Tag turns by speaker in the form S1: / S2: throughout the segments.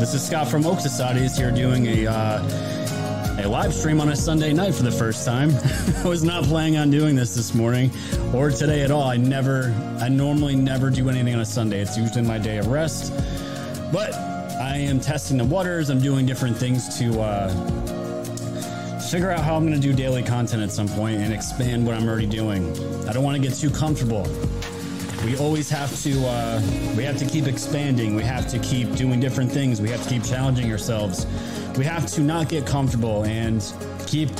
S1: This is Scott from Woke Societies here doing a uh, a live stream on a Sunday night for the first time. I was not planning on doing this this morning or today at all. I never, I normally never do anything on a Sunday. It's usually my day of rest, but I am testing the waters. I'm doing different things to. Uh, figure out how I'm going to do daily content at some point and expand what I'm already doing. I don't want to get too comfortable. We always have to uh, we have to keep expanding. We have to keep doing different things. We have to keep challenging ourselves. We have to not get comfortable and keep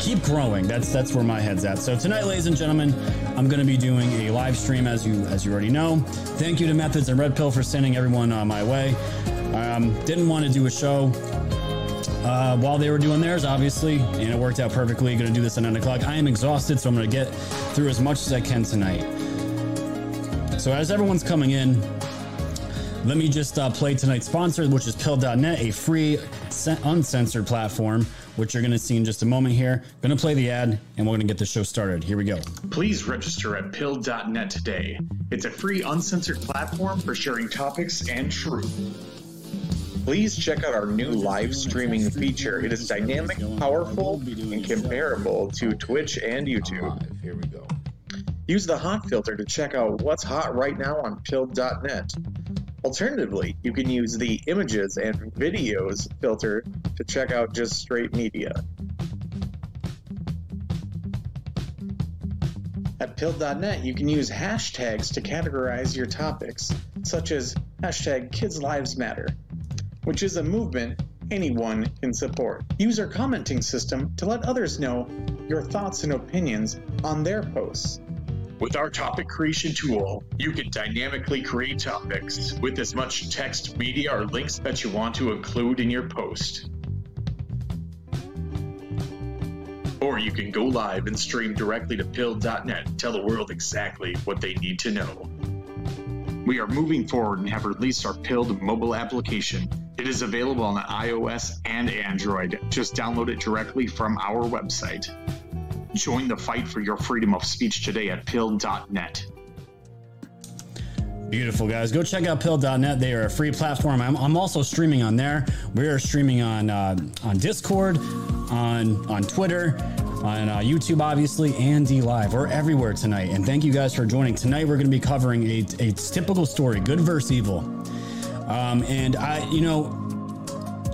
S1: keep growing. That's that's where my head's at. So tonight, ladies and gentlemen, I'm going to be doing a live stream as you as you already know. Thank you to Methods and Red Pill for sending everyone uh, my way. Um, didn't want to do a show uh, while they were doing theirs, obviously, and it worked out perfectly. Going to do this at 9 o'clock. I am exhausted, so I'm going to get through as much as I can tonight. So, as everyone's coming in, let me just uh, play tonight's sponsor, which is Pill.net, a free, uncensored platform, which you're going to see in just a moment here. Going to play the ad, and we're going to get the show started. Here we go.
S2: Please register at Pill.net today. It's a free, uncensored platform for sharing topics and truth please check out our new live streaming feature. It is dynamic, powerful, and comparable to Twitch and YouTube. Here we go. Use the hot filter to check out what's hot right now on pill.net. Alternatively, you can use the images and videos filter to check out just straight media. At pill.net, you can use hashtags to categorize your topics, such as hashtag Kids Lives Matter, which is a movement anyone can support. Use our commenting system to let others know your thoughts and opinions on their posts. With our topic creation tool, you can dynamically create topics with as much text, media, or links that you want to include in your post. Or you can go live and stream directly to pill.net tell the world exactly what they need to know. We are moving forward and have released our Pilled mobile application it is available on iOS and Android. Just download it directly from our website. Join the fight for your freedom of speech today at pill.net.
S1: Beautiful, guys. Go check out pill.net. They are a free platform. I'm, I'm also streaming on there. We are streaming on uh, on Discord, on on Twitter, on uh, YouTube, obviously, and D Live. We're everywhere tonight. And thank you guys for joining. Tonight, we're going to be covering a, a typical story good versus evil. Um, and I, you know,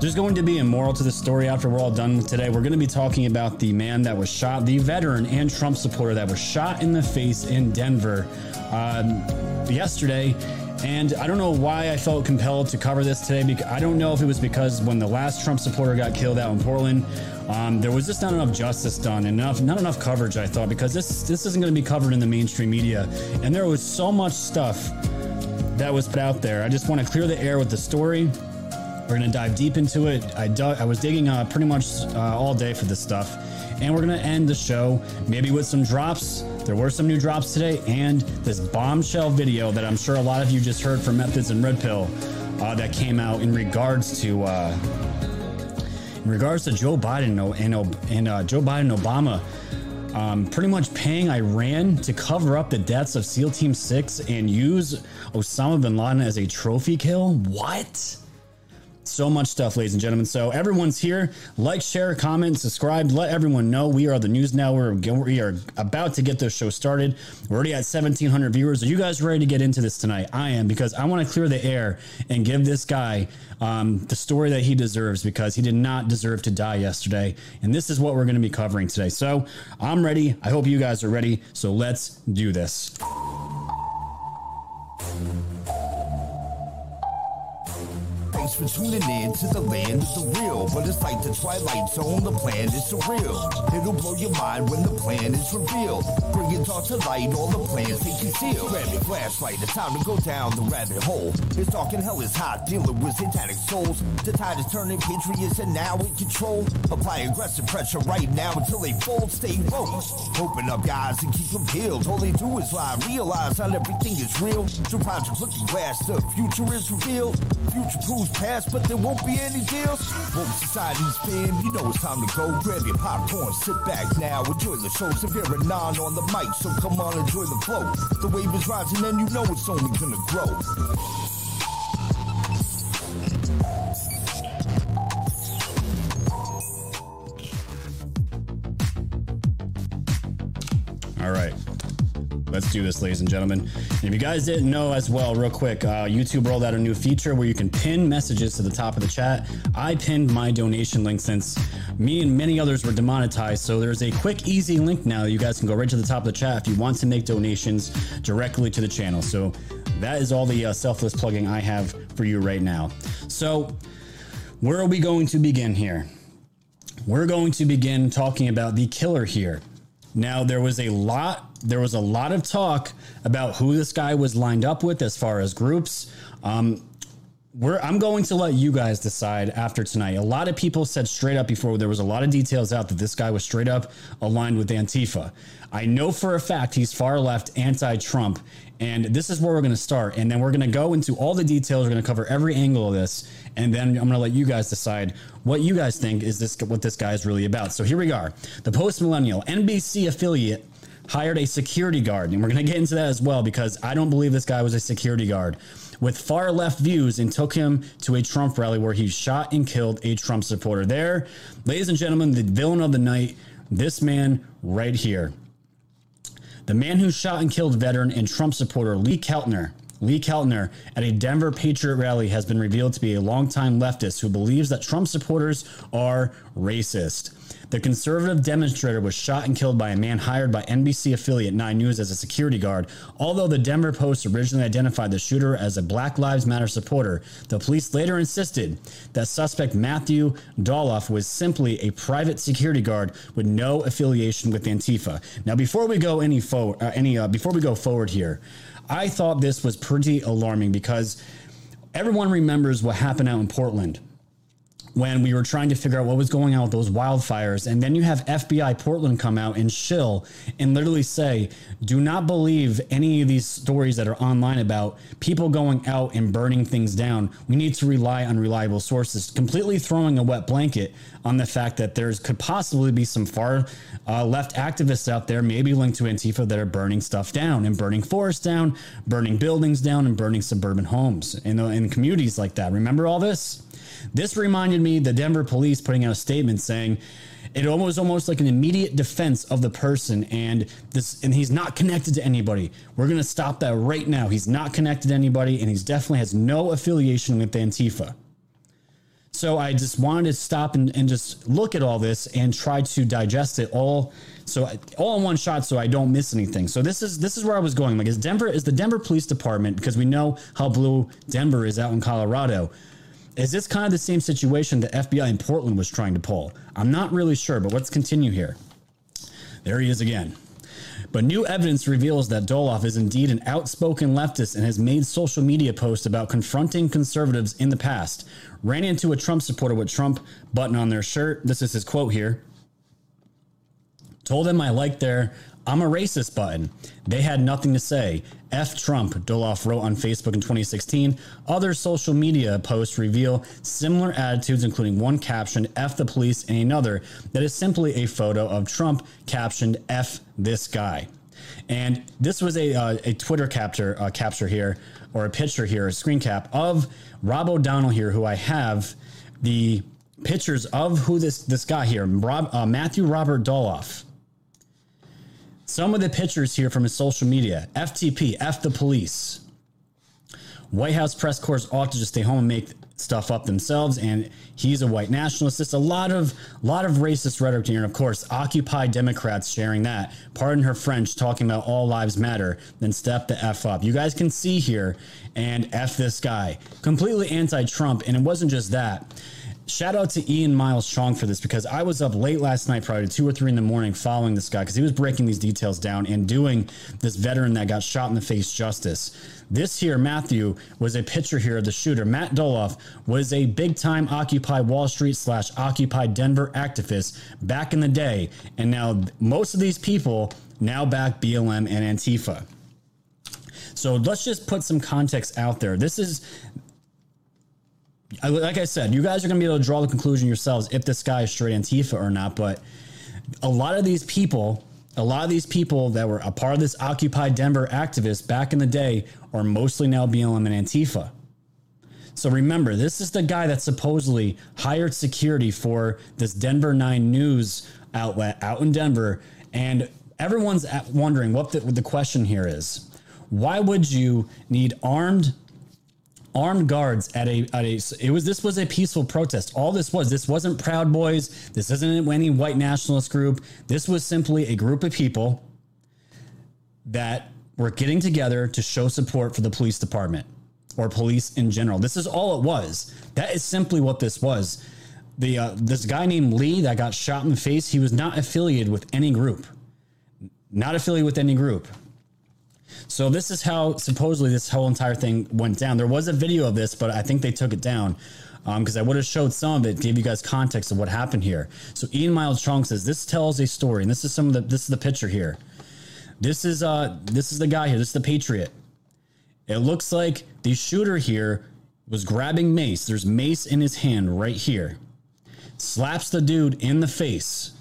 S1: there's going to be a moral to the story after we're all done today. We're going to be talking about the man that was shot, the veteran and Trump supporter that was shot in the face in Denver um, yesterday. And I don't know why I felt compelled to cover this today. Because I don't know if it was because when the last Trump supporter got killed out in Portland, um, there was just not enough justice done, enough not enough coverage. I thought because this this isn't going to be covered in the mainstream media, and there was so much stuff that was put out there. I just want to clear the air with the story. We're going to dive deep into it. I, dug, I was digging uh, pretty much uh, all day for this stuff. And we're going to end the show maybe with some drops. There were some new drops today, and this bombshell video that I'm sure a lot of you just heard from Methods and Red Pill uh, that came out in regards to uh, in regards to Joe Biden and, and uh, Joe Biden Obama um, pretty much paying Iran to cover up the deaths of SEAL Team 6 and use Osama bin Laden as a trophy kill? What? So much stuff, ladies and gentlemen. So everyone's here. Like, share, comment, subscribe. Let everyone know we are the news now. We're, we are about to get this show started. We're already at 1,700 viewers. Are you guys ready to get into this tonight? I am because I want to clear the air and give this guy um, the story that he deserves because he did not deserve to die yesterday. And this is what we're going to be covering today. So I'm ready. I hope you guys are ready. So let's do this. Thanks for tuning in to the land of the real. But it's like the Twilight Zone, the plan is surreal. It'll blow your mind when the plan is revealed.
S3: Million thoughts of light, all the plans they conceal. Grab your flashlight, it's time to go down the rabbit hole. It's dark and hell is hot, dealing with satanic souls. The tide is turning, patriots are now in control. Apply aggressive pressure right now until they fold, stay woke. Open up guys and keep them peeled. All they do is lie, realize not everything is real. Through projects looking glass, the future is revealed. Future proves past, but there won't be any deals. Woke society's you know it's time to go. Grab your popcorn, sit back now, enjoy the show. Severe and non on the mic, so come on, enjoy the flow. The wave is rising, and you know it's only gonna grow.
S1: All right. Let's do this, ladies and gentlemen. And if you guys didn't know as well, real quick, uh, YouTube rolled out a new feature where you can pin messages to the top of the chat. I pinned my donation link since me and many others were demonetized. So there's a quick, easy link now. You guys can go right to the top of the chat if you want to make donations directly to the channel. So that is all the uh, selfless plugging I have for you right now. So, where are we going to begin here? We're going to begin talking about the killer here. Now there was a lot there was a lot of talk about who this guy was lined up with as far as groups. Um, we're, I'm going to let you guys decide after tonight. A lot of people said straight up before there was a lot of details out that this guy was straight up aligned with Antifa. I know for a fact he's far left, anti Trump, and this is where we're going to start. And then we're going to go into all the details. We're going to cover every angle of this, and then I'm going to let you guys decide what you guys think is this what this guy is really about. So here we are. The post millennial NBC affiliate hired a security guard, and we're going to get into that as well because I don't believe this guy was a security guard with far left views and took him to a Trump rally where he shot and killed a Trump supporter. There, ladies and gentlemen, the villain of the night, this man right here. The man who shot and killed veteran and Trump supporter Lee Keltner. Lee Keltner at a Denver Patriot rally has been revealed to be a longtime leftist who believes that Trump supporters are racist. The conservative demonstrator was shot and killed by a man hired by NBC affiliate 9 News as a security guard. Although the Denver Post originally identified the shooter as a Black Lives Matter supporter, the police later insisted that suspect Matthew Dolloff was simply a private security guard with no affiliation with Antifa. Now, before we go any uh, any uh, before we go forward here, I thought this was pretty alarming because everyone remembers what happened out in Portland when we were trying to figure out what was going on with those wildfires. And then you have FBI Portland come out and shill and literally say, do not believe any of these stories that are online about people going out and burning things down. We need to rely on reliable sources, completely throwing a wet blanket on the fact that there's could possibly be some far uh, left activists out there, maybe linked to Antifa, that are burning stuff down and burning forests down, burning buildings down, and burning suburban homes in, in communities like that. Remember all this? This reminded me the Denver police putting out a statement saying it was almost like an immediate defense of the person and this and he's not connected to anybody. We're going to stop that right now. He's not connected to anybody and he's definitely has no affiliation with Antifa. So I just wanted to stop and, and just look at all this and try to digest it all so all in one shot so I don't miss anything. So this is this is where I was going. Like is Denver is the Denver Police Department because we know how blue Denver is out in Colorado. Is this kind of the same situation the FBI in Portland was trying to pull? I'm not really sure, but let's continue here. There he is again. But new evidence reveals that Dolloff is indeed an outspoken leftist and has made social media posts about confronting conservatives in the past. Ran into a Trump supporter with Trump button on their shirt. This is his quote here. Told them I liked their I'm a racist button. They had nothing to say. F Trump, Dolloff wrote on Facebook in 2016. Other social media posts reveal similar attitudes, including one captioned F the police and another that is simply a photo of Trump captioned F this guy. And this was a, uh, a Twitter capture, uh, capture here, or a picture here, a screen cap of Rob O'Donnell here, who I have the pictures of who this, this guy here, Rob, uh, Matthew Robert Dolloff some of the pictures here from his social media FTP, F the police. White House press corps ought to just stay home and make stuff up themselves. And he's a white nationalist. Just a lot of lot of racist rhetoric here. And of course, Occupy Democrats sharing that. Pardon her French, talking about all lives matter. Then step the F up. You guys can see here and F this guy. Completely anti-Trump. And it wasn't just that shout out to Ian Miles Cheong for this because I was up late last night, probably two or three in the morning, following this guy because he was breaking these details down and doing this veteran that got shot in the face justice. This here, Matthew, was a picture here of the shooter. Matt Dolloff was a big time Occupy Wall Street slash Occupy Denver activist back in the day. And now most of these people now back BLM and Antifa. So let's just put some context out there. This is like I said, you guys are going to be able to draw the conclusion yourselves if this guy is straight Antifa or not. But a lot of these people, a lot of these people that were a part of this Occupy Denver activist back in the day are mostly now BLM and Antifa. So remember, this is the guy that supposedly hired security for this Denver 9 news outlet out in Denver. And everyone's wondering what the, what the question here is. Why would you need armed armed guards at a at a it was this was a peaceful protest. All this was this wasn't Proud Boys. This isn't any white nationalist group. This was simply a group of people that were getting together to show support for the police department or police in general. This is all it was. That is simply what this was. The uh, this guy named Lee that got shot in the face. He was not affiliated with any group. Not affiliated with any group. So this is how supposedly this whole entire thing went down. There was a video of this, but I think they took it down because um, I would have showed some of it, gave you guys context of what happened here. So Ian Miles Cheong says this tells a story, and this is some of the this is the picture here. This is uh this is the guy here. This is the Patriot. It looks like the shooter here was grabbing mace. There's mace in his hand right here. Slaps the dude in the face.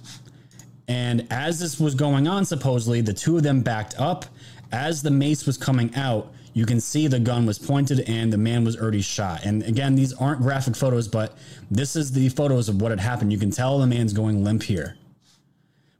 S1: And as this was going on, supposedly, the two of them backed up as the mace was coming out, you can see the gun was pointed and the man was already shot. And again, these aren't graphic photos, but this is the photos of what had happened. You can tell the man's going limp here.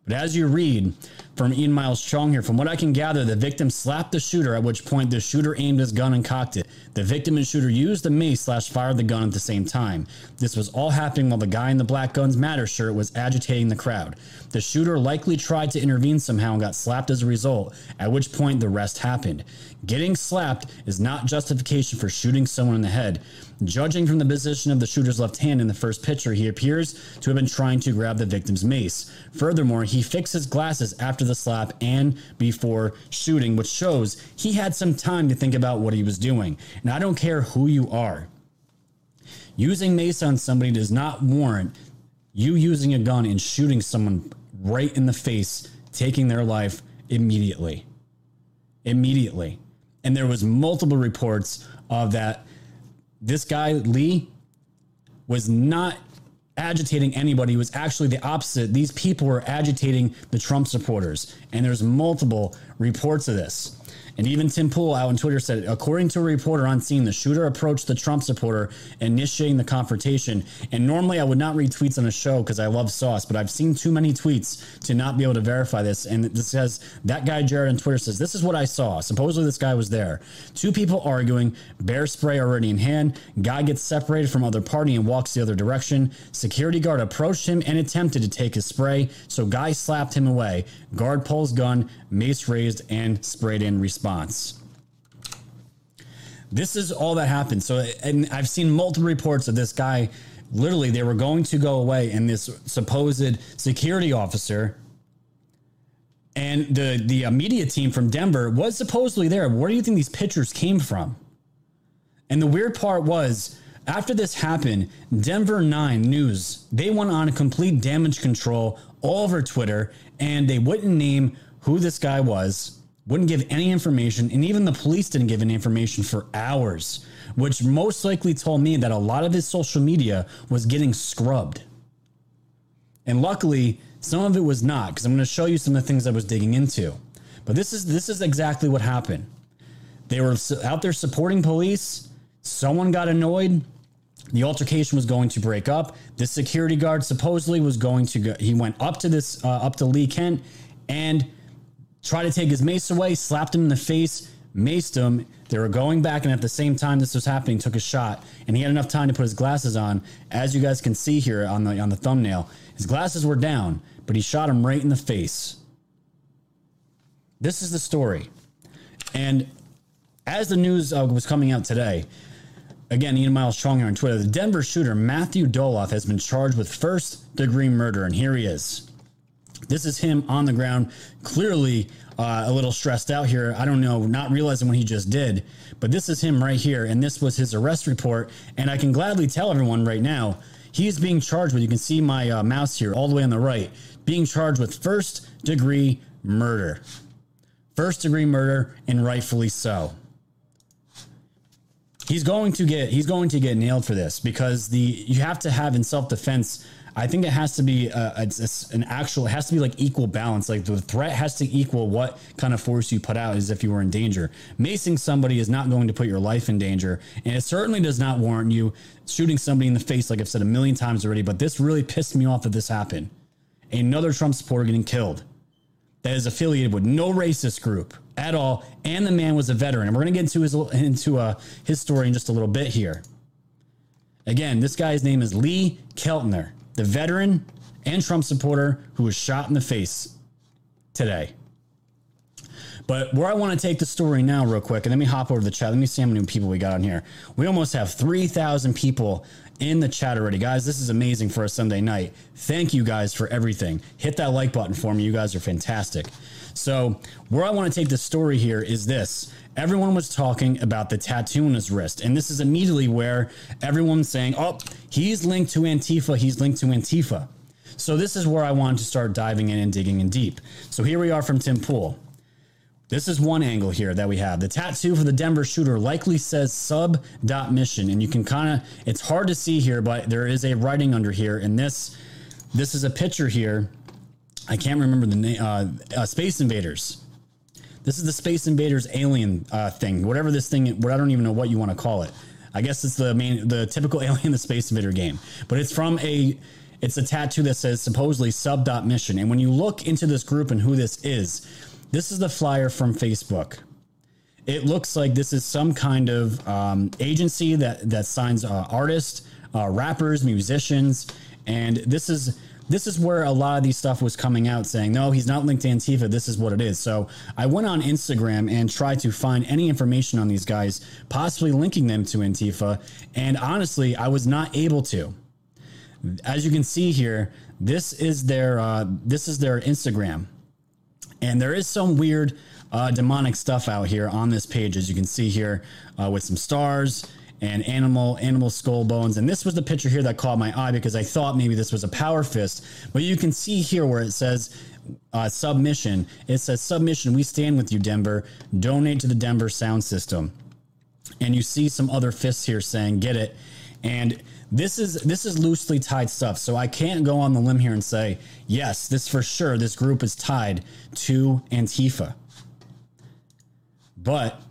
S1: But as you read from Ian Miles Cheong here, from what I can gather, the victim slapped the shooter, at which point the shooter aimed his gun and cocked it. The victim and shooter used the mace slash fired the gun at the same time. This was all happening while the guy in the Black Guns Matter shirt was agitating the crowd. The shooter likely tried to intervene somehow and got slapped as a result, at which point the rest happened. Getting slapped is not justification for shooting someone in the head. Judging from the position of the shooter's left hand in the first picture, he appears to have been trying to grab the victim's mace. Furthermore, he fixed his glasses after the slap and before shooting, which shows he had some time to think about what he was doing. And I don't care who you are. Using mace on somebody does not warrant you using a gun and shooting someone right in the face, taking their life immediately. Immediately. And there was multiple reports of that this guy, Lee, was not agitating anybody. He was actually the opposite. These people were agitating the Trump supporters. And there's multiple reports of this. And even Tim Pool out on Twitter said, according to a reporter on scene, the shooter approached the Trump supporter, initiating the confrontation. And normally I would not read tweets on a show because I love sauce, but I've seen too many tweets to not be able to verify this. And this says that guy Jared on Twitter says, This is what I saw. Supposedly this guy was there. Two people arguing, bear spray already in hand. Guy gets separated from other party and walks the other direction. Security guard approached him and attempted to take his spray, so guy slapped him away. Guard pulls gun, mace raised, and sprayed in response response. This is all that happened. So, and I've seen multiple reports of this guy. Literally, they were going to go away, and this supposed security officer and the the uh, media team from Denver was supposedly there. Where do you think these pictures came from? And the weird part was after this happened, Denver 9 News, they went on a complete damage control all over Twitter and they wouldn't name who this guy was wouldn't give any information, and even the police didn't give any information for hours, which most likely told me that a lot of his social media was getting scrubbed. And luckily, some of it was not, because I'm going to show you some of the things I was digging into. But this is this is exactly what happened. They were out there supporting police. Someone got annoyed. The altercation was going to break up. The security guard supposedly was going to go. He went up to this uh, up to Lee Kent and tried to take his mace away, slapped him in the face, maced him. They were going back, and at the same time this was happening, took a shot, and he had enough time to put his glasses on. As you guys can see here on the on the thumbnail, his glasses were down, but he shot him right in the face. This is the story, and as the news uh, was coming out today, Again, Ian Miles Cheong here on Twitter. The Denver shooter Matthew Dolloff has been charged with first degree murder, and here he is. This is him on the ground, clearly uh, a little stressed out here. I don't know, not realizing what he just did, but this is him right here, and this was his arrest report. And I can gladly tell everyone right now, he is being charged with, you can see my uh, mouse here all the way on the right, being charged with first degree murder. First degree murder, and rightfully so he's going to get he's going to get nailed for this because the you have to have in self defense. I think it has to be a, a, an actual. It has to be like equal balance. Like the threat has to equal what kind of force you put out as if you were in danger. Macing somebody is not going to put your life in danger, and it certainly does not warrant you shooting somebody in the face. Like I've said a million times already, but this really pissed me off that this happened. Another Trump supporter getting killed that is affiliated with no racist group at all, and the man was a veteran. And we're going to get into his into uh, his story in just a little bit here. Again, this guy's name is Lee Keltner, the veteran and Trump supporter who was shot in the face today. But where I want to take the story now, real quick, and let me hop over to the chat. Let me see how many people we got on here. We almost have 3,000 people in the chat already. Guys, this is amazing for a Sunday night. Thank you guys for everything. Hit that like button for me. You guys are fantastic. So, where I want to take the story here is this. Everyone was talking about the tattoo on his wrist. And this is immediately where everyone's saying, oh, he's linked to Antifa. He's linked to Antifa. So, this is where I wanted to start diving in and digging in deep. So, here we are from Tim Pool. This is one angle here that we have. The tattoo for the Denver shooter likely says sub dot mission, and you can kind of it's hard to see here, but there is a writing under here. And this this is a picture here. I can't remember the name. Uh, uh, Space Invaders. This is the Space Invaders alien uh, thing, whatever this thing. What I don't even know what you want to call it. I guess it's the main, the typical alien, the Space Invader game. But it's from a, it's a tattoo that says supposedly sub dot mission. And when you look into this group and who this is, this is the flyer from Facebook. It looks like this is some kind of um, agency that that signs uh, artists, uh, rappers, musicians, and this is this is where a lot of these stuff was coming out saying no he's not linked to antifa. This is what it is. So i went on instagram and tried to find any information on these guys possibly linking them to antifa. And honestly i was not able to. As you can see here this is their uh, this is their instagram. And there is some weird uh, demonic stuff out here on this page, as you can see here, uh, with some stars and animal animal skull bones. And this was the picture here that caught my eye because I thought maybe this was a power fist. But you can see here where it says uh, submission. It says submission. We stand with you, Denver. Donate to the Denver sound system. And you see some other fists here saying, "Get it." And this is this is loosely tied stuff. So I can't go on the limb here and say, yes, this for sure, this group is tied to Antifa. But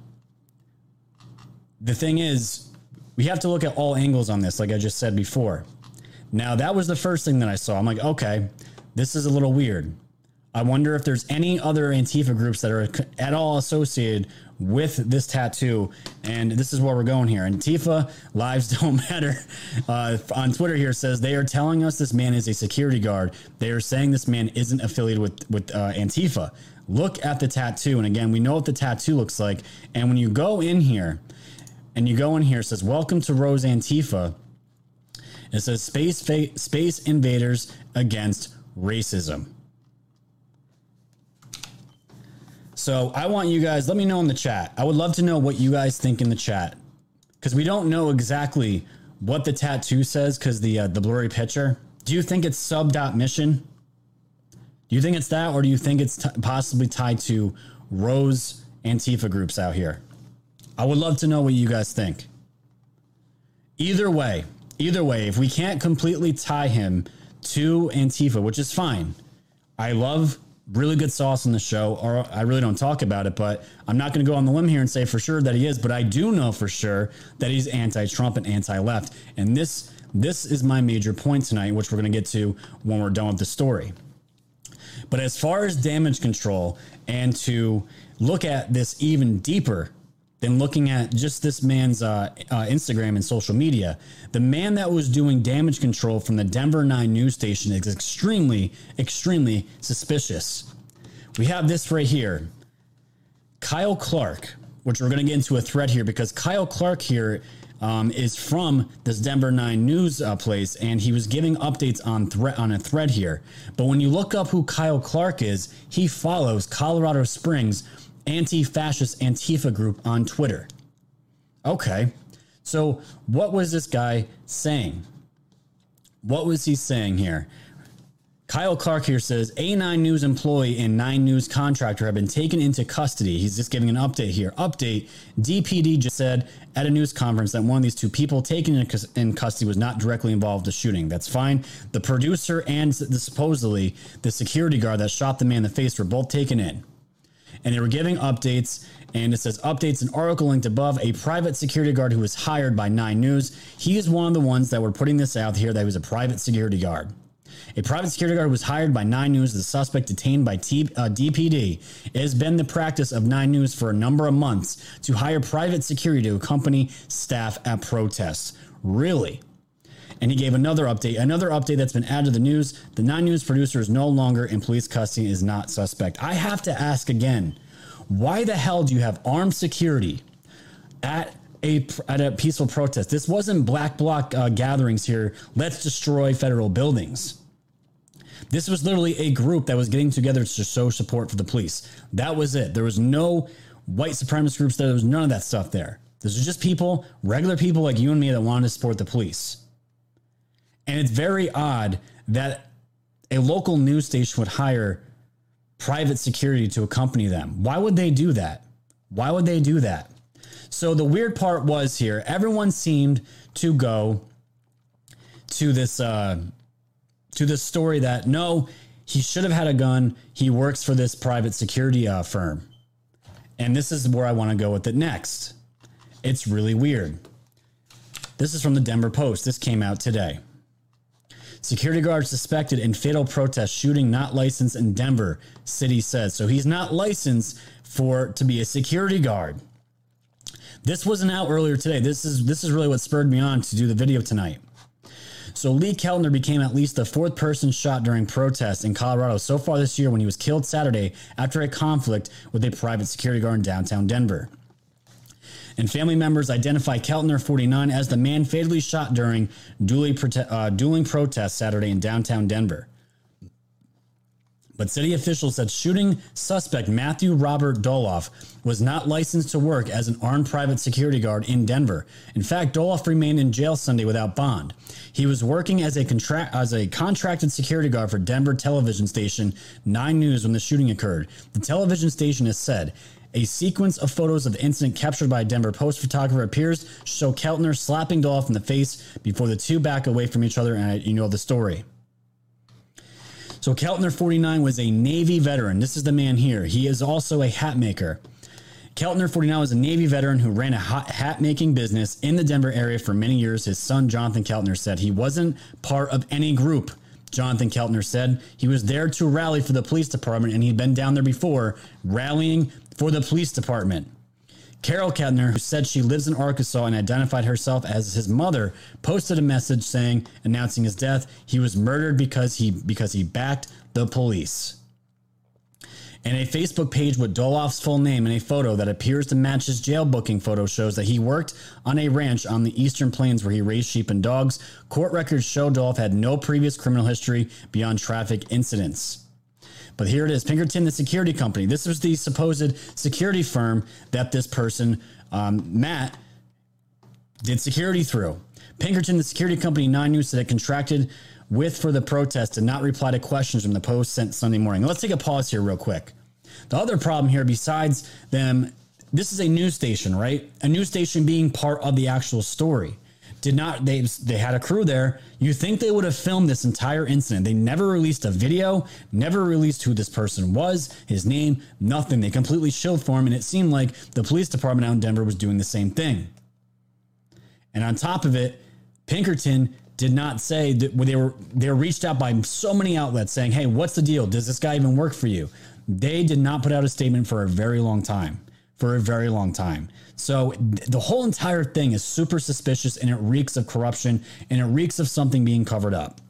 S1: the thing is, we have to look at all angles on this, like I just said before. Now, that was the first thing that I saw. I'm like, okay, this is a little weird. I wonder if there's any other Antifa groups that are at all associated with this tattoo. And this is where we're going here. Antifa lives don't matter. Uh, on Twitter here says they are telling us this man is a security guard. They are saying this man isn't affiliated with with uh, Antifa. Look at the tattoo, and again, we know what the tattoo looks like. And when you go in here, and you go in here, it says "Welcome to Rose Antifa." It says "Space fa- Space Invaders Against Racism." So I want you guys, let me know in the chat. I would love to know what you guys think in the chat. Because we don't know exactly what the tattoo says because the uh, the blurry picture. Do you think it's sub dot mission? Do you think it's that, or do you think it's t- possibly tied to Rose Antifa groups out here? I would love to know what you guys think. Either way, either way, if we can't completely tie him to Antifa, which is fine, I love really good sauce on the show, or I really don't talk about it, but I'm not going to go on the limb here and say for sure that he is, but I do know for sure that he's anti-Trump and anti-left. And this this is my major point tonight, which we're going to get to when we're done with the story. But as far as damage control and to look at this even deeper than looking at just this man's uh, uh, Instagram and social media. The man that was doing damage control from the Denver 9 news station is extremely, extremely suspicious. We have this right here Kyle Clark, which we're going to get into a thread here because Kyle Clark here um, is from this Denver Nine News uh, place, and he was giving updates on thread on a thread here. But when you look up who Kyle Clark is, he follows Colorado Springs anti-fascist Antifa group on Twitter. Okay, so what was this guy saying? What was he saying here? Kyle Clark here says A9 News employee and 9 News contractor have been taken into custody. He's just giving an update here. Update DPD just said at a news conference that one of these two people taken in custody was not directly involved in the shooting. That's fine. The producer and the supposedly the security guard that shot the man in the face were both taken in. And they were giving updates and it says updates an article linked above a private security guard who was hired by 9 News. He is one of the ones that were putting this out here that he was a private security guard. A private security guard was hired by Nine News, the suspect detained by T, uh, DPD. It has been the practice of Nine News for a number of months to hire private security to accompany staff at protests. Really? And he gave another update, another update that's been added to the news. The Nine News producer is no longer in police custody, is not suspect. I have to ask again, why the hell do you have armed security at a at a peaceful protest? This wasn't black bloc uh, gatherings here. Let's destroy federal buildings. This was literally a group that was getting together to show support for the police. That was it. There was no white supremacist groups there. There was none of that stuff there. This was just people, regular people like you and me that wanted to support the police. And it's very odd that a local news station would hire private security to accompany them. Why would they do that? Why would they do that? So the weird part was here, everyone seemed to go to this uh, to this story that no, he should have had a gun. He works for this private security uh, firm. And this is where I want to go with it next. It's really weird. This is from the Denver Post. This came out today. Security guard suspected in fatal protest shooting not licensed in Denver, city says. So he's not licensed for to be a security guard. This wasn't out earlier today. This is this is really what spurred me on to do the video tonight. So Lee Keltner became at least the fourth person shot during protests in Colorado so far this year when he was killed Saturday after a conflict with a private security guard in downtown Denver. And family members identify Keltner, 49, as the man fatally shot during dueling, prote- uh, dueling protests Saturday in downtown Denver. But city officials said shooting suspect Matthew Robert Dolloff was not licensed to work as an armed private security guard in Denver. In fact, Dolloff remained in jail Sunday without bond. He was working as a contract as a contracted security guard for Denver television station 9 News when the shooting occurred. The television station has said a sequence of photos of the incident captured by a Denver Post photographer appears to show Keltner slapping Dolph in the face before the two back away from each other, and you know the story. So Keltner 49 was a Navy veteran. This is the man here. He is also a hat maker. Keltner 49 was a Navy veteran who ran a hat making business in the Denver area for many years. His son, Jonathan Keltner, said he wasn't part of any group. Jonathan Keltner said he was there to rally for the police department and he'd been down there before rallying for the police department. Carol Keltner, who said she lives in Arkansas and identified herself as his mother, posted a message saying, announcing his death. He was murdered because he because he backed the police. And a Facebook page with Dolloff's full name and a photo that appears to match his jail booking photo shows that he worked on a ranch on the eastern plains where he raised sheep and dogs. Court records show Dolloff had no previous criminal history beyond traffic incidents. But here it is Pinkerton, the security company. This was the supposed security firm that this person, um, Matt, did security through. Pinkerton, the security company, Nine News said it contracted with for the protest did not reply to questions from the Post sent Sunday morning. Let's take a pause here, real quick. The other problem here, besides them, this is a news station, right? A news station being part of the actual story did not they they had a crew there. You think they would have filmed this entire incident. They never released a video, never released who this person was, his name, nothing. They completely showed for him and it seemed like the police department out in Denver was doing the same thing. And on top of it, Pinkerton did not say that they were they were reached out by so many outlets saying, "Hey, what's the deal? Does this guy even work for you?" They did not put out a statement for a very long time. For a very long time. So the whole entire thing is super suspicious and it reeks of corruption and it reeks of something being covered up.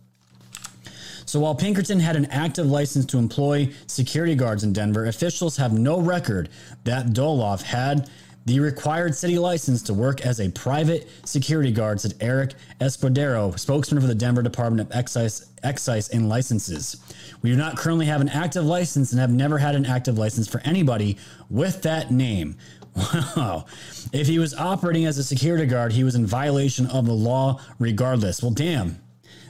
S1: So while Pinkerton had an active license to employ security guards in Denver, officials have no record that Dolloff had the required city license to work as a private security guard, said Eric Escudero, spokesman for the Denver Department of Excise, Excise and Licenses. We do not currently have an active license and have never had an active license for anybody with that name. Wow. If he was operating as a security guard, he was in violation of the law regardless. Well, damn.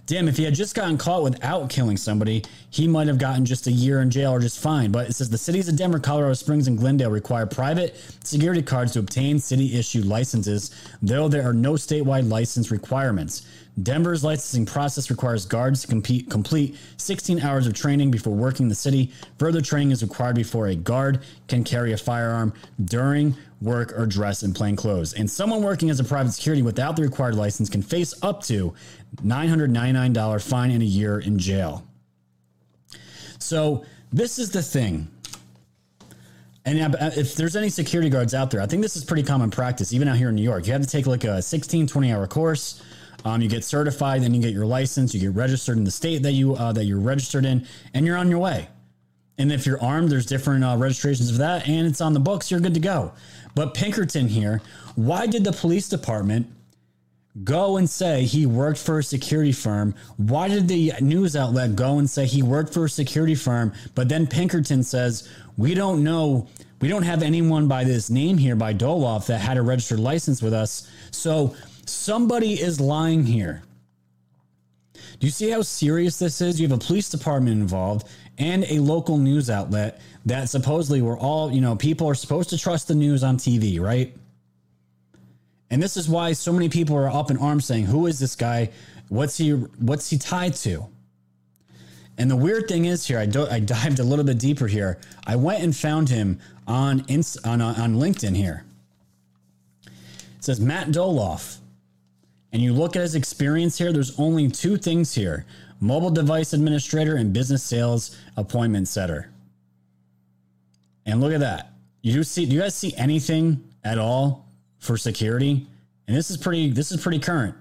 S1: Damn, if he had just gotten caught without killing somebody, he might have gotten just a year in jail or just fine. But it says the cities of Denver, Colorado Springs, and Glendale require private security cards to obtain city issued licenses, though there are no statewide license requirements. Denver's licensing process requires guards to compete, complete 16 hours of training before working the city. Further training is required before a guard can carry a firearm during work or dress in plain clothes. And someone working as a private security without the required license can face up to $999 fine and a year in jail. So, this is the thing. And uh, if there's any security guards out there, I think this is pretty common practice, even out here in New York. You have to take like a 16, 20 hour course. Um, you get certified, then you get your license, you get registered in the state that you uh, that you're registered in, and you're on your way. And if you're armed, there's different uh, registrations for that, and it's on the books. You're good to go. But Pinkerton here, why did the police department go and say he worked for a security firm? Why did the news outlet go and say he worked for a security firm? But then Pinkerton says, we don't know, we don't have anyone by this name here, by Dolloff, that had a registered license with us. So somebody is lying here. Do you see how serious this is? You have a police department involved and a local news outlet that supposedly we're all, you know, people are supposed to trust the news on TV, right? And this is why so many people are up in arms saying, "Who is this guy? What's he? What's he tied to?" And the weird thing is here, I, do, I dived a little bit deeper here. I went and found him on on on LinkedIn here. It says Matt Dolloff, and you look at his experience here. There's only two things here: mobile device administrator and business sales appointment setter. And look at that. You see? Do you guys see anything at all for security, and this is pretty this is pretty current.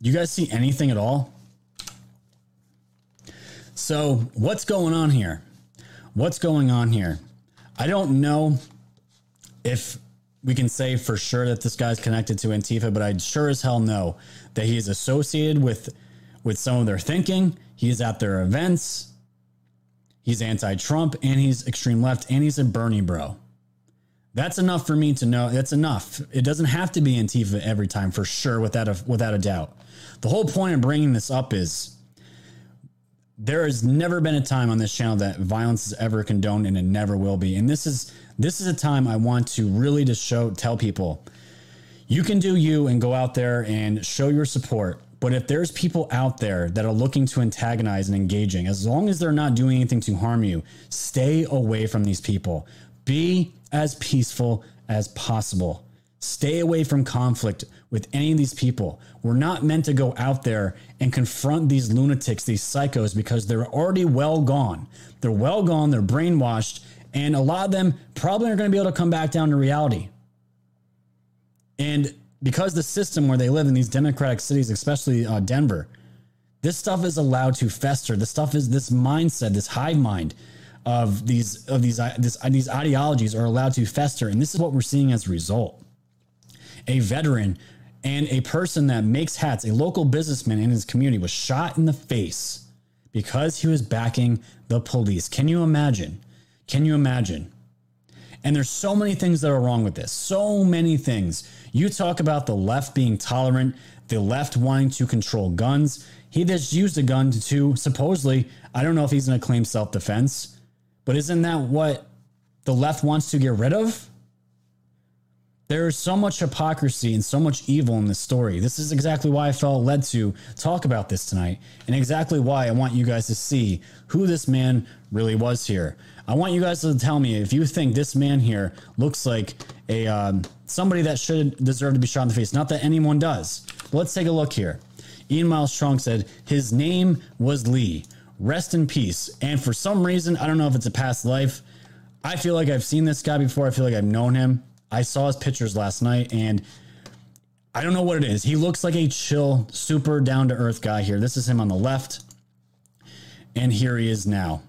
S1: You guys see anything at all? So, what's going on here? What's going on here? I don't know if we can say for sure that this guy's connected to Antifa, but I sure as hell know that he is associated with with some of their thinking. He is at their events. He's anti-Trump and he's extreme left and he's a Bernie bro. That's enough for me to know. That's enough. It doesn't have to be Antifa every time, for sure, without a without a doubt. The whole point of bringing this up is there has never been a time on this channel that violence is ever condoned, and it never will be. And this is this is a time I want to really to show tell people you can do you and go out there and show your support. But if there's people out there that are looking to antagonize and engaging, as long as they're not doing anything to harm you, stay away from these people. Be as peaceful as possible. Stay away from conflict with any of these people. We're not meant to go out there and confront these lunatics, these psychos, because they're already well gone. They're well gone, they're brainwashed, and a lot of them probably aren't going to be able to come back down to reality. And because the system where they live in these democratic cities, especially uh, Denver, this stuff is allowed to fester. This stuff is this mindset, this hive mind of these of these this, these ideologies are allowed to fester, and this is what we're seeing as a result. A veteran and a person that makes hats, a local businessman in his community, was shot in the face because he was backing the police. Can you imagine? Can you imagine? And there's so many things that are wrong with this. So many things. You talk about the left being tolerant, the left wanting to control guns. He just used a gun to supposedly, I don't know if he's going to claim self defense, but isn't that what the left wants to get rid of? There is so much hypocrisy and so much evil in this story. This is exactly why I felt led to talk about this tonight, and exactly why I want you guys to see who this man really was here. I want you guys to tell me if you think this man here looks like a um, somebody that should deserve to be shot in the face. Not that anyone does. But let's take a look here. Ian Miles Strong said his name was Lee. Rest in peace. And for some reason, I don't know if it's a past life. I feel like I've seen this guy before. I feel like I've known him. I saw his pictures last night and I don't know what it is. He looks like a chill, super down to earth guy here. This is him on the left. And here he is now.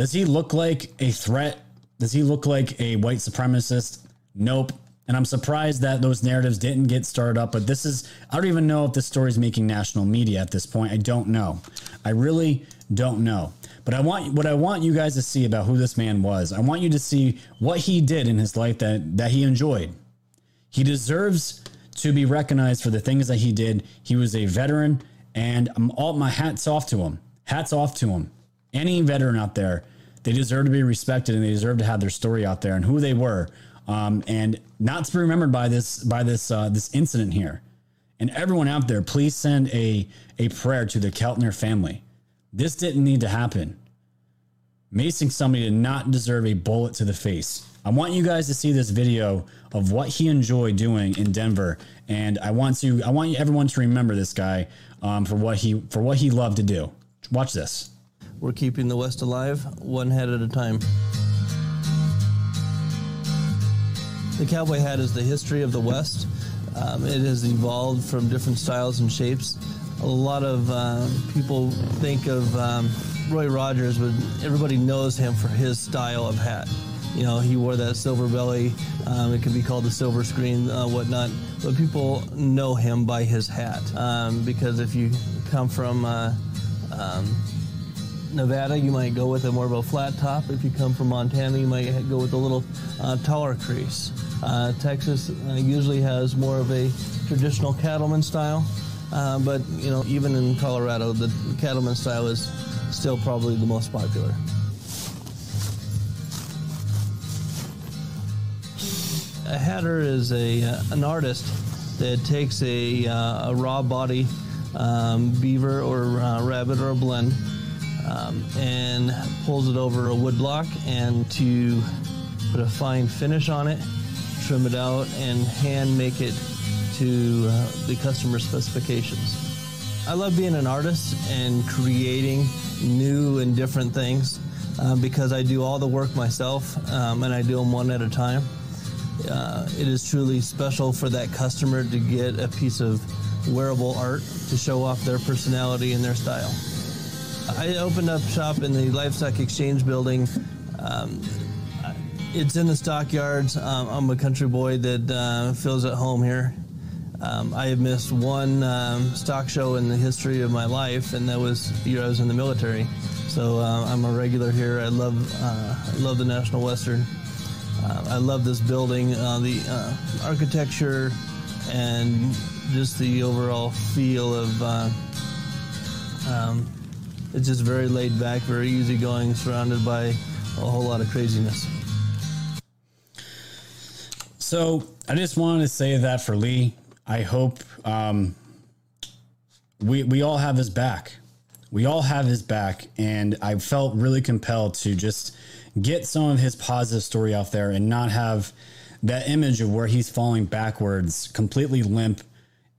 S1: Does he look like a threat Does he look like a white supremacist? Nope. And I'm surprised that those narratives didn't get started up. But this is, I don't even know if this story is making national media at this point. I don't know. I really don't know. But I want what I want you guys to see about who this man was. I want you to see what he did in his life that that he enjoyed. He deserves to be recognized for the things that he did. He was a veteran, and I'm all my hats off to him. Hats off to him. Any veteran out there, they deserve to be respected and they deserve to have their story out there and who they were, um, and not to be remembered by this by this uh, this incident here. And everyone out there, please send a a prayer to the Keltner family. This didn't need to happen. Macing somebody did not deserve a bullet to the face. I want you guys to see this video of what he enjoyed doing in Denver, and I want to I want everyone to remember this guy um, for what he for what he loved to do. Watch this.
S4: We're keeping the West alive, one head at a time. The cowboy hat is the history of the West. Um, it has evolved from different styles and shapes. A lot of uh, people think of um, Roy Rogers, but everybody knows him for his style of hat. You know, he wore that silver belly. Um, it could be called the silver screen, uh, whatnot. But people know him by his hat um, because if you come from uh, um, Nevada, you might go with a more of a flat top. If you come from Montana, you might go with a little uh, taller crease. Uh, Texas uh, usually has more of a traditional cattleman style, uh, but you know even in Colorado, the cattleman style is still probably the most popular. A hatter is a uh, an artist that takes a, uh, a raw body um, beaver or rabbit or a blend um, and pulls it over a wood block and to put a fine finish on it, trim it out, and hand make it to uh, the customer specifications. I love being an artist and creating new and different things uh, because I do all the work myself um, and I do them one at a time. Uh, it is truly special for that customer to get a piece of wearable art to show off their personality and their style. I opened up shop in the Livestock Exchange building. Um, it's in the stockyards. Um, I'm a country boy that uh, feels at home here. Um, I have missed one um, stock show in the history of my life, and that was the year I was in the military. So uh, I'm a regular here. I love uh, love the National Western. Uh, I love this building, uh, the uh, architecture, and just the overall feel of. Um, it's just very laid back, very easygoing, surrounded by a whole lot of craziness.
S1: So I just wanted to say that for Lee, I hope um, we we all have his back. We all have his back, and I felt really compelled to just get some of his positive story out there and not have that image of where he's falling backwards, completely limp,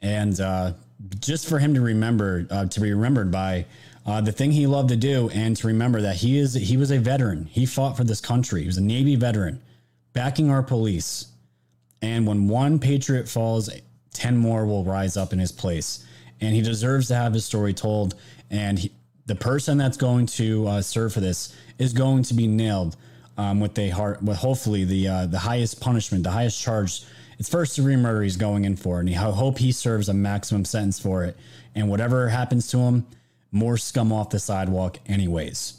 S1: and uh, just for him to remember, uh, to be remembered by uh, the thing he loved to do, and to remember that he is he was a veteran. He fought for this country. He was a Navy veteran, backing our police. And when one patriot falls, ten more will rise up in his place, and he deserves to have his story told. And he, the person that's going to uh, serve for this is going to be nailed um, with a heart, with hopefully the uh, the highest punishment, the highest charge. It's first degree murder he's going in for, and I hope he serves a maximum sentence for it. And whatever happens to him, more scum off the sidewalk, anyways.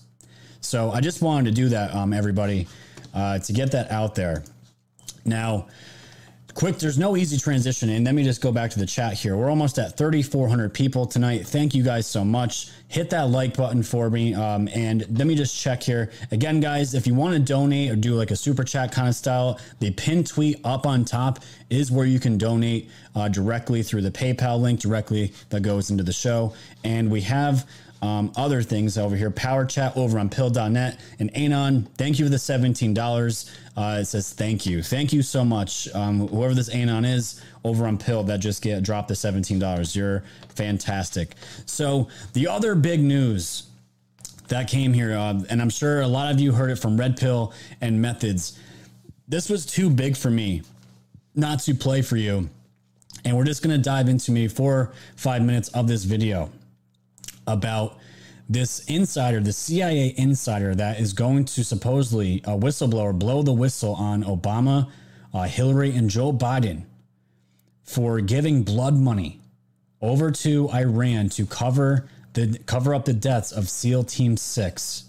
S1: So I just wanted to do that, um, everybody, uh, to get that out there. Now, quick there's no easy transition and let me just go back to the chat here. We're almost at 3400 people tonight. Thank you guys so much. Hit that like button for me um, and let me just check here. Again guys if you want to donate or do like a super chat kind of style the pin tweet up on top is where you can donate uh, directly through the paypal link directly that goes into the show. And we have um, other things over here. Power chat over on pilled.net. And Anon, thank you for the $17. Uh, it says thank you. Thank you so much. Um, whoever this Anon is over on Pill that just get dropped the $17. You're fantastic. So the other big news that came here, uh, and I'm sure a lot of you heard it from Red Pill and Methods. This was too big for me not to play for you. And we're just going to dive into maybe four, five minutes of this video about this insider, the CIA insider that is going to supposedly a whistleblower blow the whistle on Obama, uh, Hillary, and Joe Biden for giving blood money over to Iran to cover the cover up the deaths of SEAL Team Six.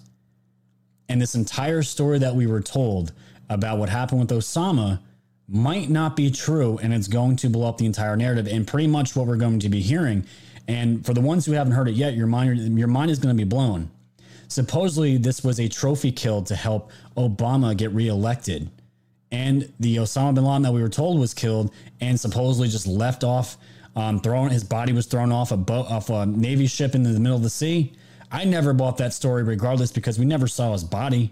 S1: And this entire story that we were told about what happened with Osama might not be true, and it's going to blow up the entire narrative. And pretty much what we're going to be hearing. And for the ones who haven't heard it yet, your mind your mind is going to be blown. Supposedly, this was a trophy kill to help Obama get reelected. And the Osama bin Laden that we were told was killed and supposedly just left off, um, thrown his body was thrown off a boat off a Navy ship in the middle of the sea. I never bought that story regardless because we never saw his body.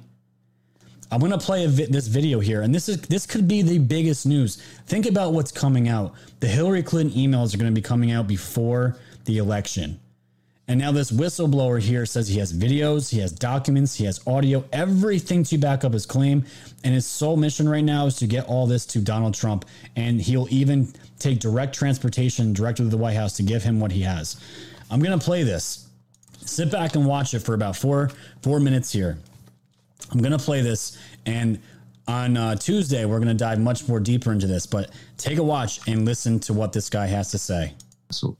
S1: I'm going to play vi- this video here, and this is this could be the biggest news. Think about what's coming out. The Hillary Clinton emails are going to be coming out before the election. And now this whistleblower here says he has videos, he has documents, he has audio, everything to back up his claim. And his sole mission right now is to get all this to Donald Trump. And he'll even take direct transportation directly to the White House to give him what he has. I'm going to play this. Sit back and watch it for about four four minutes here. I'm going to play this. And on uh, Tuesday, we're going to dive much more deeper into this. But take a watch and listen to what this guy has to say.
S5: So,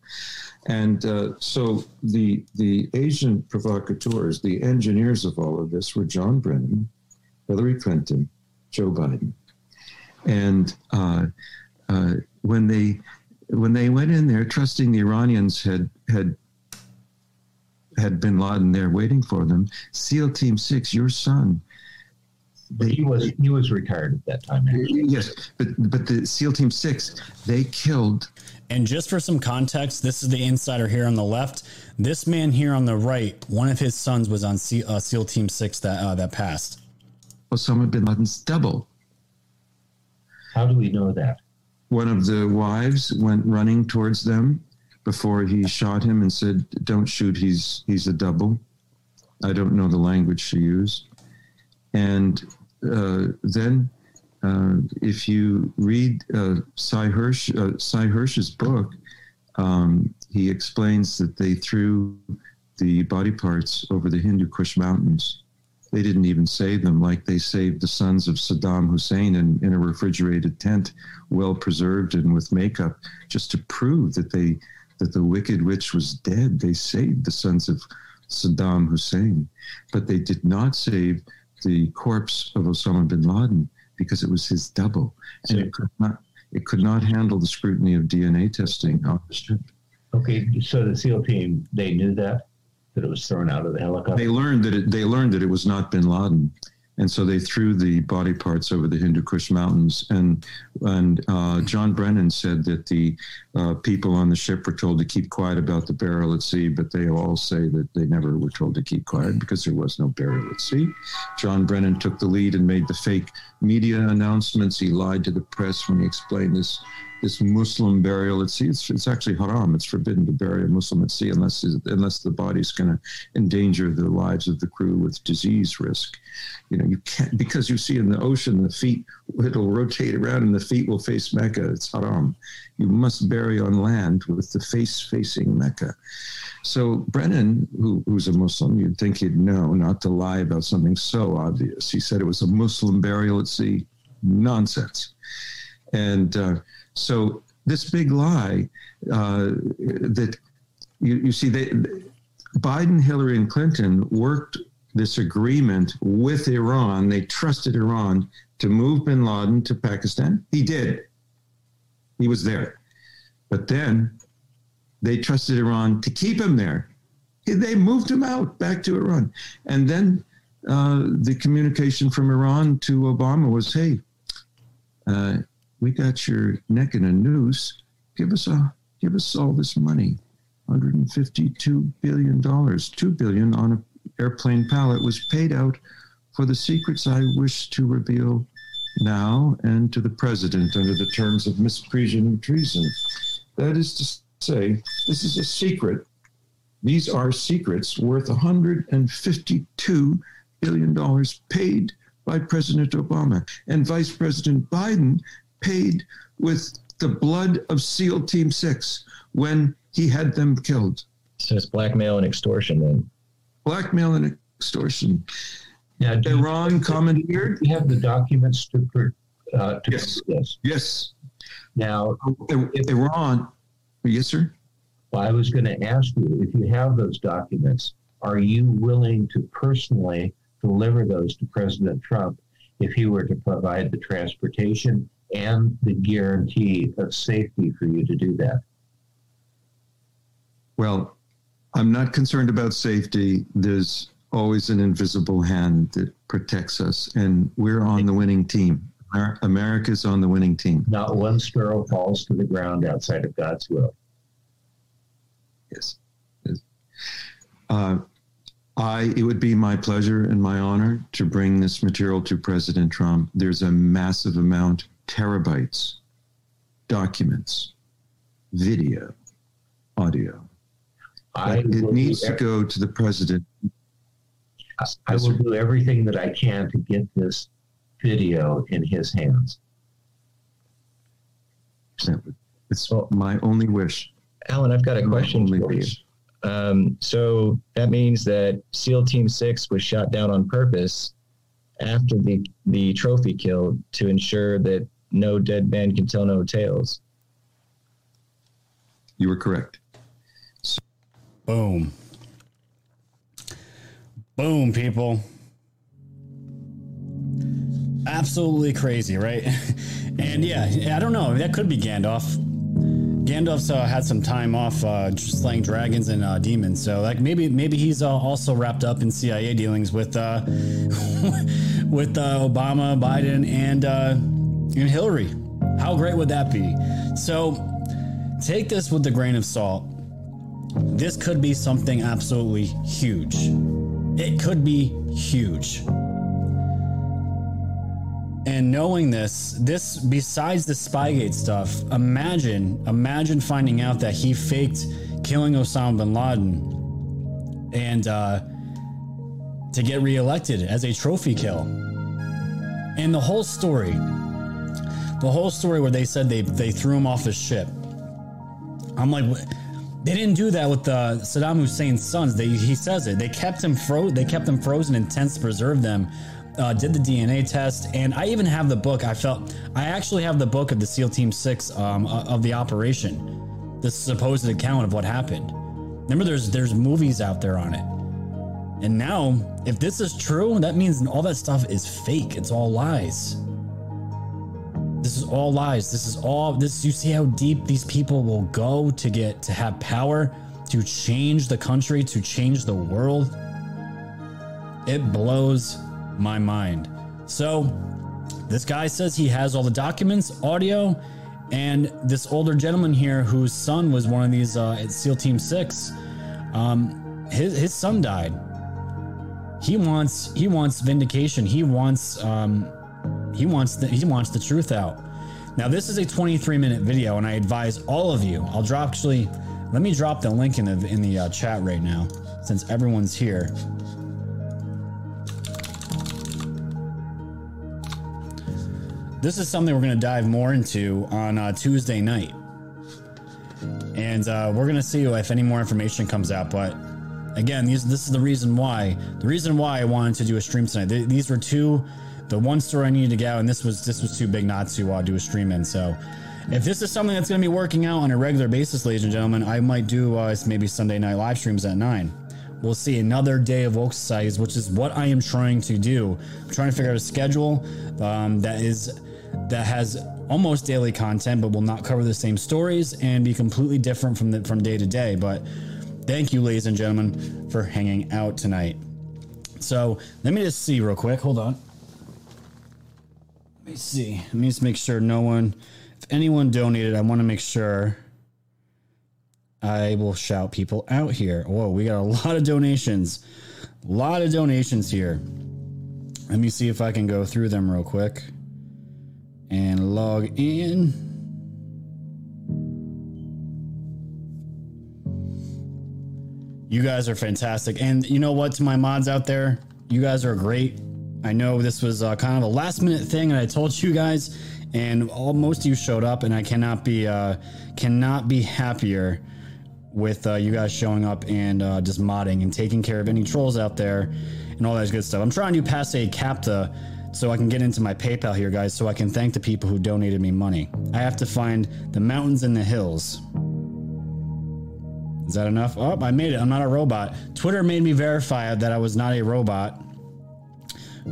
S5: and uh, so the the agent provocateurs, the engineers of all of this, were John Brennan, Hillary Clinton, Joe Biden, and uh, uh, when they when they went in there, trusting the Iranians had had had Bin Laden there waiting for them. SEAL Team Six, your son.
S6: But he was he was retired at that time. Actually.
S5: Yes, but but the SEAL Team Six, they killed
S1: and just for some context, this is the insider here on the left. This man here on the right, one of his sons was on C, uh, SEAL Team Six that uh, that passed.
S5: Osama bin Laden's double.
S6: How do we know that?
S5: One of the wives went running towards them before he shot him and said, "Don't shoot. He's he's a double." I don't know the language she used, and uh, then uh, if you read uh, Sy Hersh, uh, Sy Hersh's book, um, he explains that they threw the body parts over the Hindu Kush mountains. They didn't even save them like they saved the sons of Saddam Hussein in, in a refrigerated tent, well preserved and with makeup, just to prove that they that the wicked witch was dead. They saved the sons of Saddam Hussein, but they did not save the corpse of Osama bin Laden because it was his double, and it could not it could not handle the scrutiny of DNA testing on the strip.
S6: Okay, so the SEAL team they knew that that it was thrown out of the helicopter.
S5: They learned that it, they learned that it was not Bin Laden, and so they threw the body parts over the Hindu Kush mountains. And and uh, John Brennan said that the uh, people on the ship were told to keep quiet about the burial at sea, but they all say that they never were told to keep quiet because there was no burial at sea. John Brennan took the lead and made the fake media announcements. He lied to the press when he explained this this Muslim burial at sea. It's, it's actually haram. It's forbidden to bury a Muslim at sea unless unless the body's going to endanger the lives of the crew with disease risk. You know, you can't because you see in the ocean the feet it'll rotate around and the feet will face Mecca. It's haram. You must bury on land with the face facing Mecca. So Brennan, who, who's a Muslim, you'd think he'd know not to lie about something so obvious. He said it was a Muslim burial at sea. Nonsense. And uh, so this big lie uh, that you, you see, they, Biden, Hillary, and Clinton worked this agreement with Iran. They trusted Iran to move bin Laden to Pakistan. He did. He was there. But then they trusted Iran to keep him there. They moved him out back to Iran. And then uh, the communication from Iran to Obama was hey, uh, we got your neck in a noose. Give us a give us all this money. 152 billion dollars, 2 billion on an airplane pallet was paid out for the secrets I wish to reveal now and to the president under the terms of misprision and treason. That is to say, this is a secret. These are secrets worth 152 billion dollars paid by President Obama. And Vice President Biden paid with the blood of SEAL Team 6 when he had them killed.
S6: So it's blackmail and extortion then.
S5: blackmail and extortion.
S6: Now, do you-
S5: Iran commandeered.
S6: you have the documents to, pr- uh, to
S5: Yes.
S6: prove this.
S5: Yes,
S6: Now,
S5: I- Iran. Yes, sir.
S6: Well, I was going to ask you if you have those documents, are you willing to personally deliver those to President Trump if he were to provide the transportation and the guarantee of safety for you to do that?
S5: Well, I'm not concerned about safety. There's always an invisible hand that protects us, and we're on the winning team. America's on the winning team.
S6: Not one sparrow falls to the ground outside of God's will.
S5: Yes. Yes. Uh, I, it would be my pleasure and my honor to bring this material to President Trump. There's a massive amount, terabytes, documents, video, audio.
S6: I
S5: it needs
S6: do
S5: to go to the president.
S6: I will do everything that I can to get this video in his hands.
S5: It's my only wish.
S7: Alan, I've got a
S5: My
S7: question for you. Um, so that means that SEAL Team Six was shot down on purpose after the the trophy kill to ensure that no dead man can tell no tales.
S5: You were correct.
S1: Boom. Boom, people. Absolutely crazy, right? and yeah, I don't know. That could be Gandalf. Gandalf's uh, had some time off uh, slaying dragons and uh, demons, so like maybe maybe he's uh, also wrapped up in CIA dealings with uh, with uh, Obama, Biden, and uh, and Hillary. How great would that be? So take this with a grain of salt this could be something absolutely huge. It could be huge. And knowing this, this besides the Spygate stuff, imagine, imagine finding out that he faked killing Osama bin Laden and uh, to get reelected as a trophy kill. And the whole story, the whole story where they said they they threw him off his ship. I'm like, they didn't do that with uh, Saddam Hussein's sons. They, he says it. They kept him fro. They kept them frozen in tents to preserve them. Uh, did the DNA test, and I even have the book. I felt I actually have the book of the SEAL Team Six um, of the operation, the supposed account of what happened. Remember, there's there's movies out there on it. And now, if this is true, that means all that stuff is fake. It's all lies. This is all lies. This is all this you see how deep these people will go to get to have power, to change the country, to change the world. It blows my mind. So, this guy says he has all the documents, audio, and this older gentleman here whose son was one of these uh, at SEAL Team 6, um, his, his son died. He wants he wants vindication. He wants um, he wants the, he wants the truth out. Now this is a 23 minute video, and I advise all of you. I'll drop actually. Let me drop the link in the in the uh, chat right now, since everyone's here. This is something we're going to dive more into on uh, Tuesday night, and uh, we're going to see if any more information comes out. But again, these, this is the reason why. The reason why I wanted to do a stream tonight. Th- These were two the one story I needed to out, and this was this was too big not to uh, do a stream in. So, if this is something that's going to be working out on a regular basis, ladies and gentlemen, I might do uh, maybe Sunday night live streams at nine. We'll see another day of woke societies, which is what I am trying to do. I'm trying to figure out a schedule um, that is that has almost daily content, but will not cover the same stories and be completely different from the, from day to day. But thank you, ladies and gentlemen, for hanging out tonight. So let me just see real quick. Hold on. Me see. Let me just make sure no one, if anyone donated, I want to make sure I will shout people out here. Whoa, we got a lot of donations. A lot of donations here. Let me see if I can go through them real quick and log in. You guys are fantastic. And you know what, to my mods out there, you guys are great. I know this was uh, kind of a last minute thing, and I told you guys, and all most of you showed up, and I cannot be uh, cannot be happier with uh, you guys showing up and uh, just modding and taking care of any trolls out there and all that good stuff. I'm trying to pass a CAPTCHA so I can get into my PayPal here, guys, so I can thank the people who donated me money. I have to find the mountains and the hills. Is that enough? Oh, I made it. I'm not a robot. Twitter made me verify that I was not a robot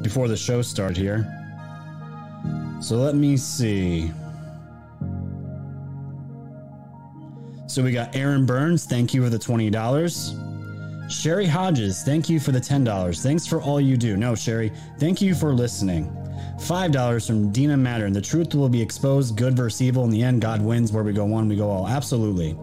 S1: before the show started here. So let me see. So we got Aaron Burns, thank you for the $20. Sherry Hodges, thank you for the $10. Thanks for all you do. No, Sherry, thank you for listening. $5 from Dina Mattern. The truth will be exposed, good versus evil. In the end, God wins. Where we go one, we go all. Absolutely.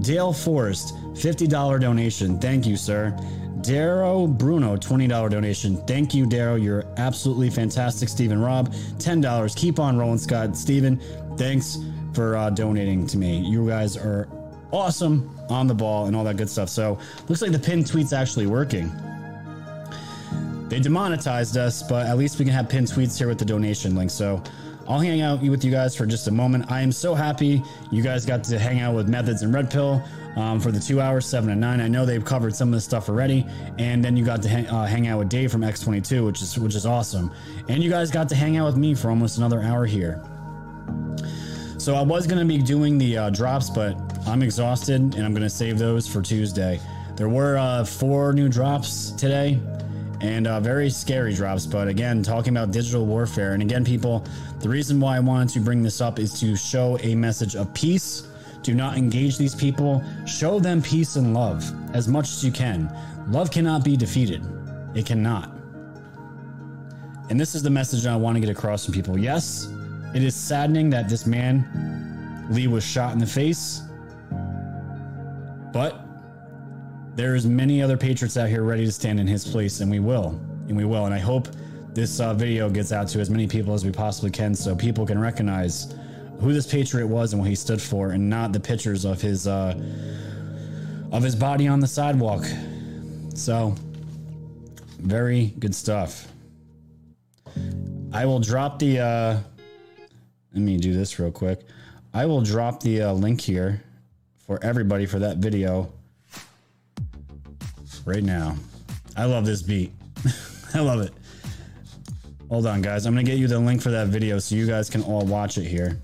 S1: Dale Forrest, $50 donation. Thank you, sir. Darrow Bruno, $20 donation. Thank you, Darrow. You're absolutely fantastic. Stephen Rob. $10. Keep on rolling, Scott. Stephen, thanks for uh, donating to me. You guys are awesome on the ball and all that good stuff. So, looks like the pinned tweet's actually working. They demonetized us, but at least we can have pinned tweets here with the donation link. So, I'll hang out with you guys for just a moment. I am so happy you guys got to hang out with Methods and Red Pill um, for the two hours, seven and nine. I know they've covered some of this stuff already, and then you got to hang, uh, hang out with Dave from X22, which is which is awesome. And you guys got to hang out with me for almost another hour here. So I was gonna be doing the uh, drops, but I'm exhausted, and I'm gonna save those for Tuesday. There were uh, four new drops today, and uh, very scary drops. But again, talking about digital warfare, and again, people, the reason why I wanted to bring this up is to show a message of peace. Do not engage these people. Show them peace and love as much as you can. Love cannot be defeated. It cannot. And this is the message I want to get across to people. Yes, it is saddening that this man, Lee, was shot in the face. But there's many other patriots out here ready to stand in his place, and we will, and we will. And I hope this uh, video gets out to as many people as we possibly can, so people can recognize who this patriot was and what he stood for, and not the pictures of his uh, of his body on the sidewalk. So, very good stuff. I will drop the. Uh, let me do this real quick. I will drop the uh, link here for everybody for that video right now. I love this beat. I love it. Hold on, guys. I'm going to get you the link for that video so you guys can all watch it here.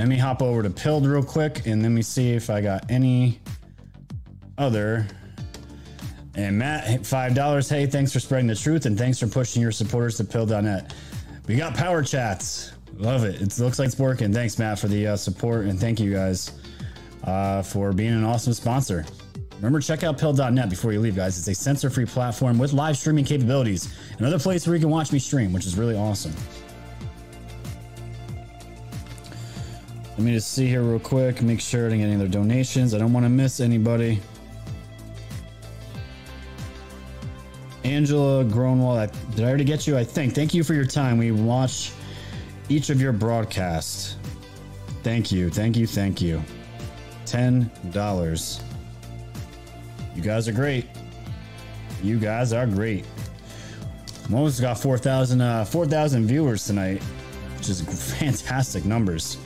S1: Let me hop over to Pilled real quick and let me see if I got any other. And Matt, $5. Hey, thanks for spreading the truth and thanks for pushing your supporters to Pilled.net. We got power chats. Love it. It looks like it's working. Thanks, Matt, for the uh, support. And thank you guys uh, for being an awesome sponsor. Remember, check out pilled.net before you leave, guys. It's a censor free platform with live streaming capabilities. Another place where you can watch me stream, which is really awesome. Let me just see here real quick, make sure I didn't get any other donations. I don't want to miss anybody. Angela Gronwall, did I already get you? I think. Thank you for your time. We watch each of your broadcasts. Thank you, thank you, thank you. $10. You guys are great. You guys are great. Almost got 4,000 uh, 4,000 viewers tonight, which is fantastic numbers.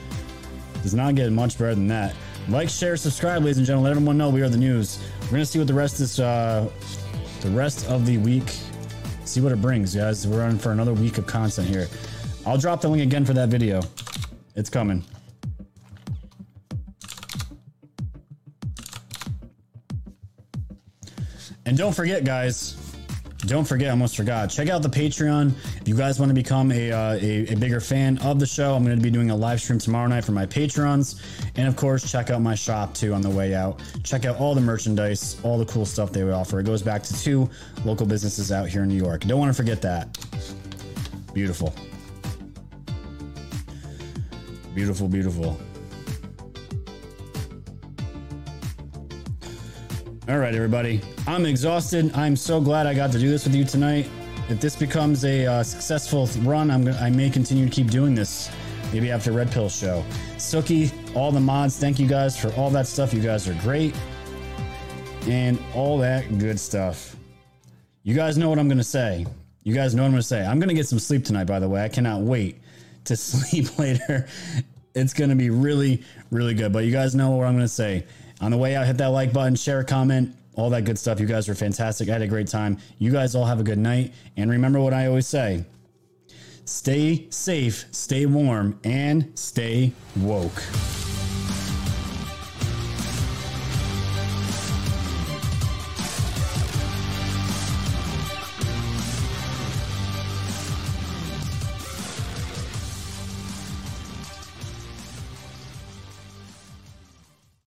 S1: Does not get much better than that. Like, share, subscribe, ladies and gentlemen. Let everyone know we are the news. We're gonna see what the rest is. Uh, the rest of the week. See what it brings, guys. We're on for another week of content here. I'll drop the link again for that video. It's coming. And don't forget, guys. Don't forget, I almost forgot. Check out the Patreon if you guys want to become a, uh, a, a bigger fan of the show. I'm going to be doing a live stream tomorrow night for my patrons, and of course, check out my shop too on the way out. Check out all the merchandise, all the cool stuff they offer. It goes back to two local businesses out here in New York. Don't want to forget that. Beautiful. Beautiful, beautiful. All right, everybody. I'm exhausted. I'm so glad I got to do this with you tonight. If this becomes a uh, successful run, I'm gonna, I may continue to keep doing this. Maybe after Red Pill show. Sookie, all the mods. Thank you guys for all that stuff. You guys are great, and all that good stuff. You guys know what I'm gonna say. You guys know what I'm gonna say. I'm gonna get some sleep tonight. By the way, I cannot wait to sleep later. It's going to be really, really good. But you guys know what I'm going to say. On the way out, hit that like button, share comment, all that good stuff. You guys were fantastic. I had a great time. You guys all have a good night. And remember what I always say stay safe, stay warm, and stay woke.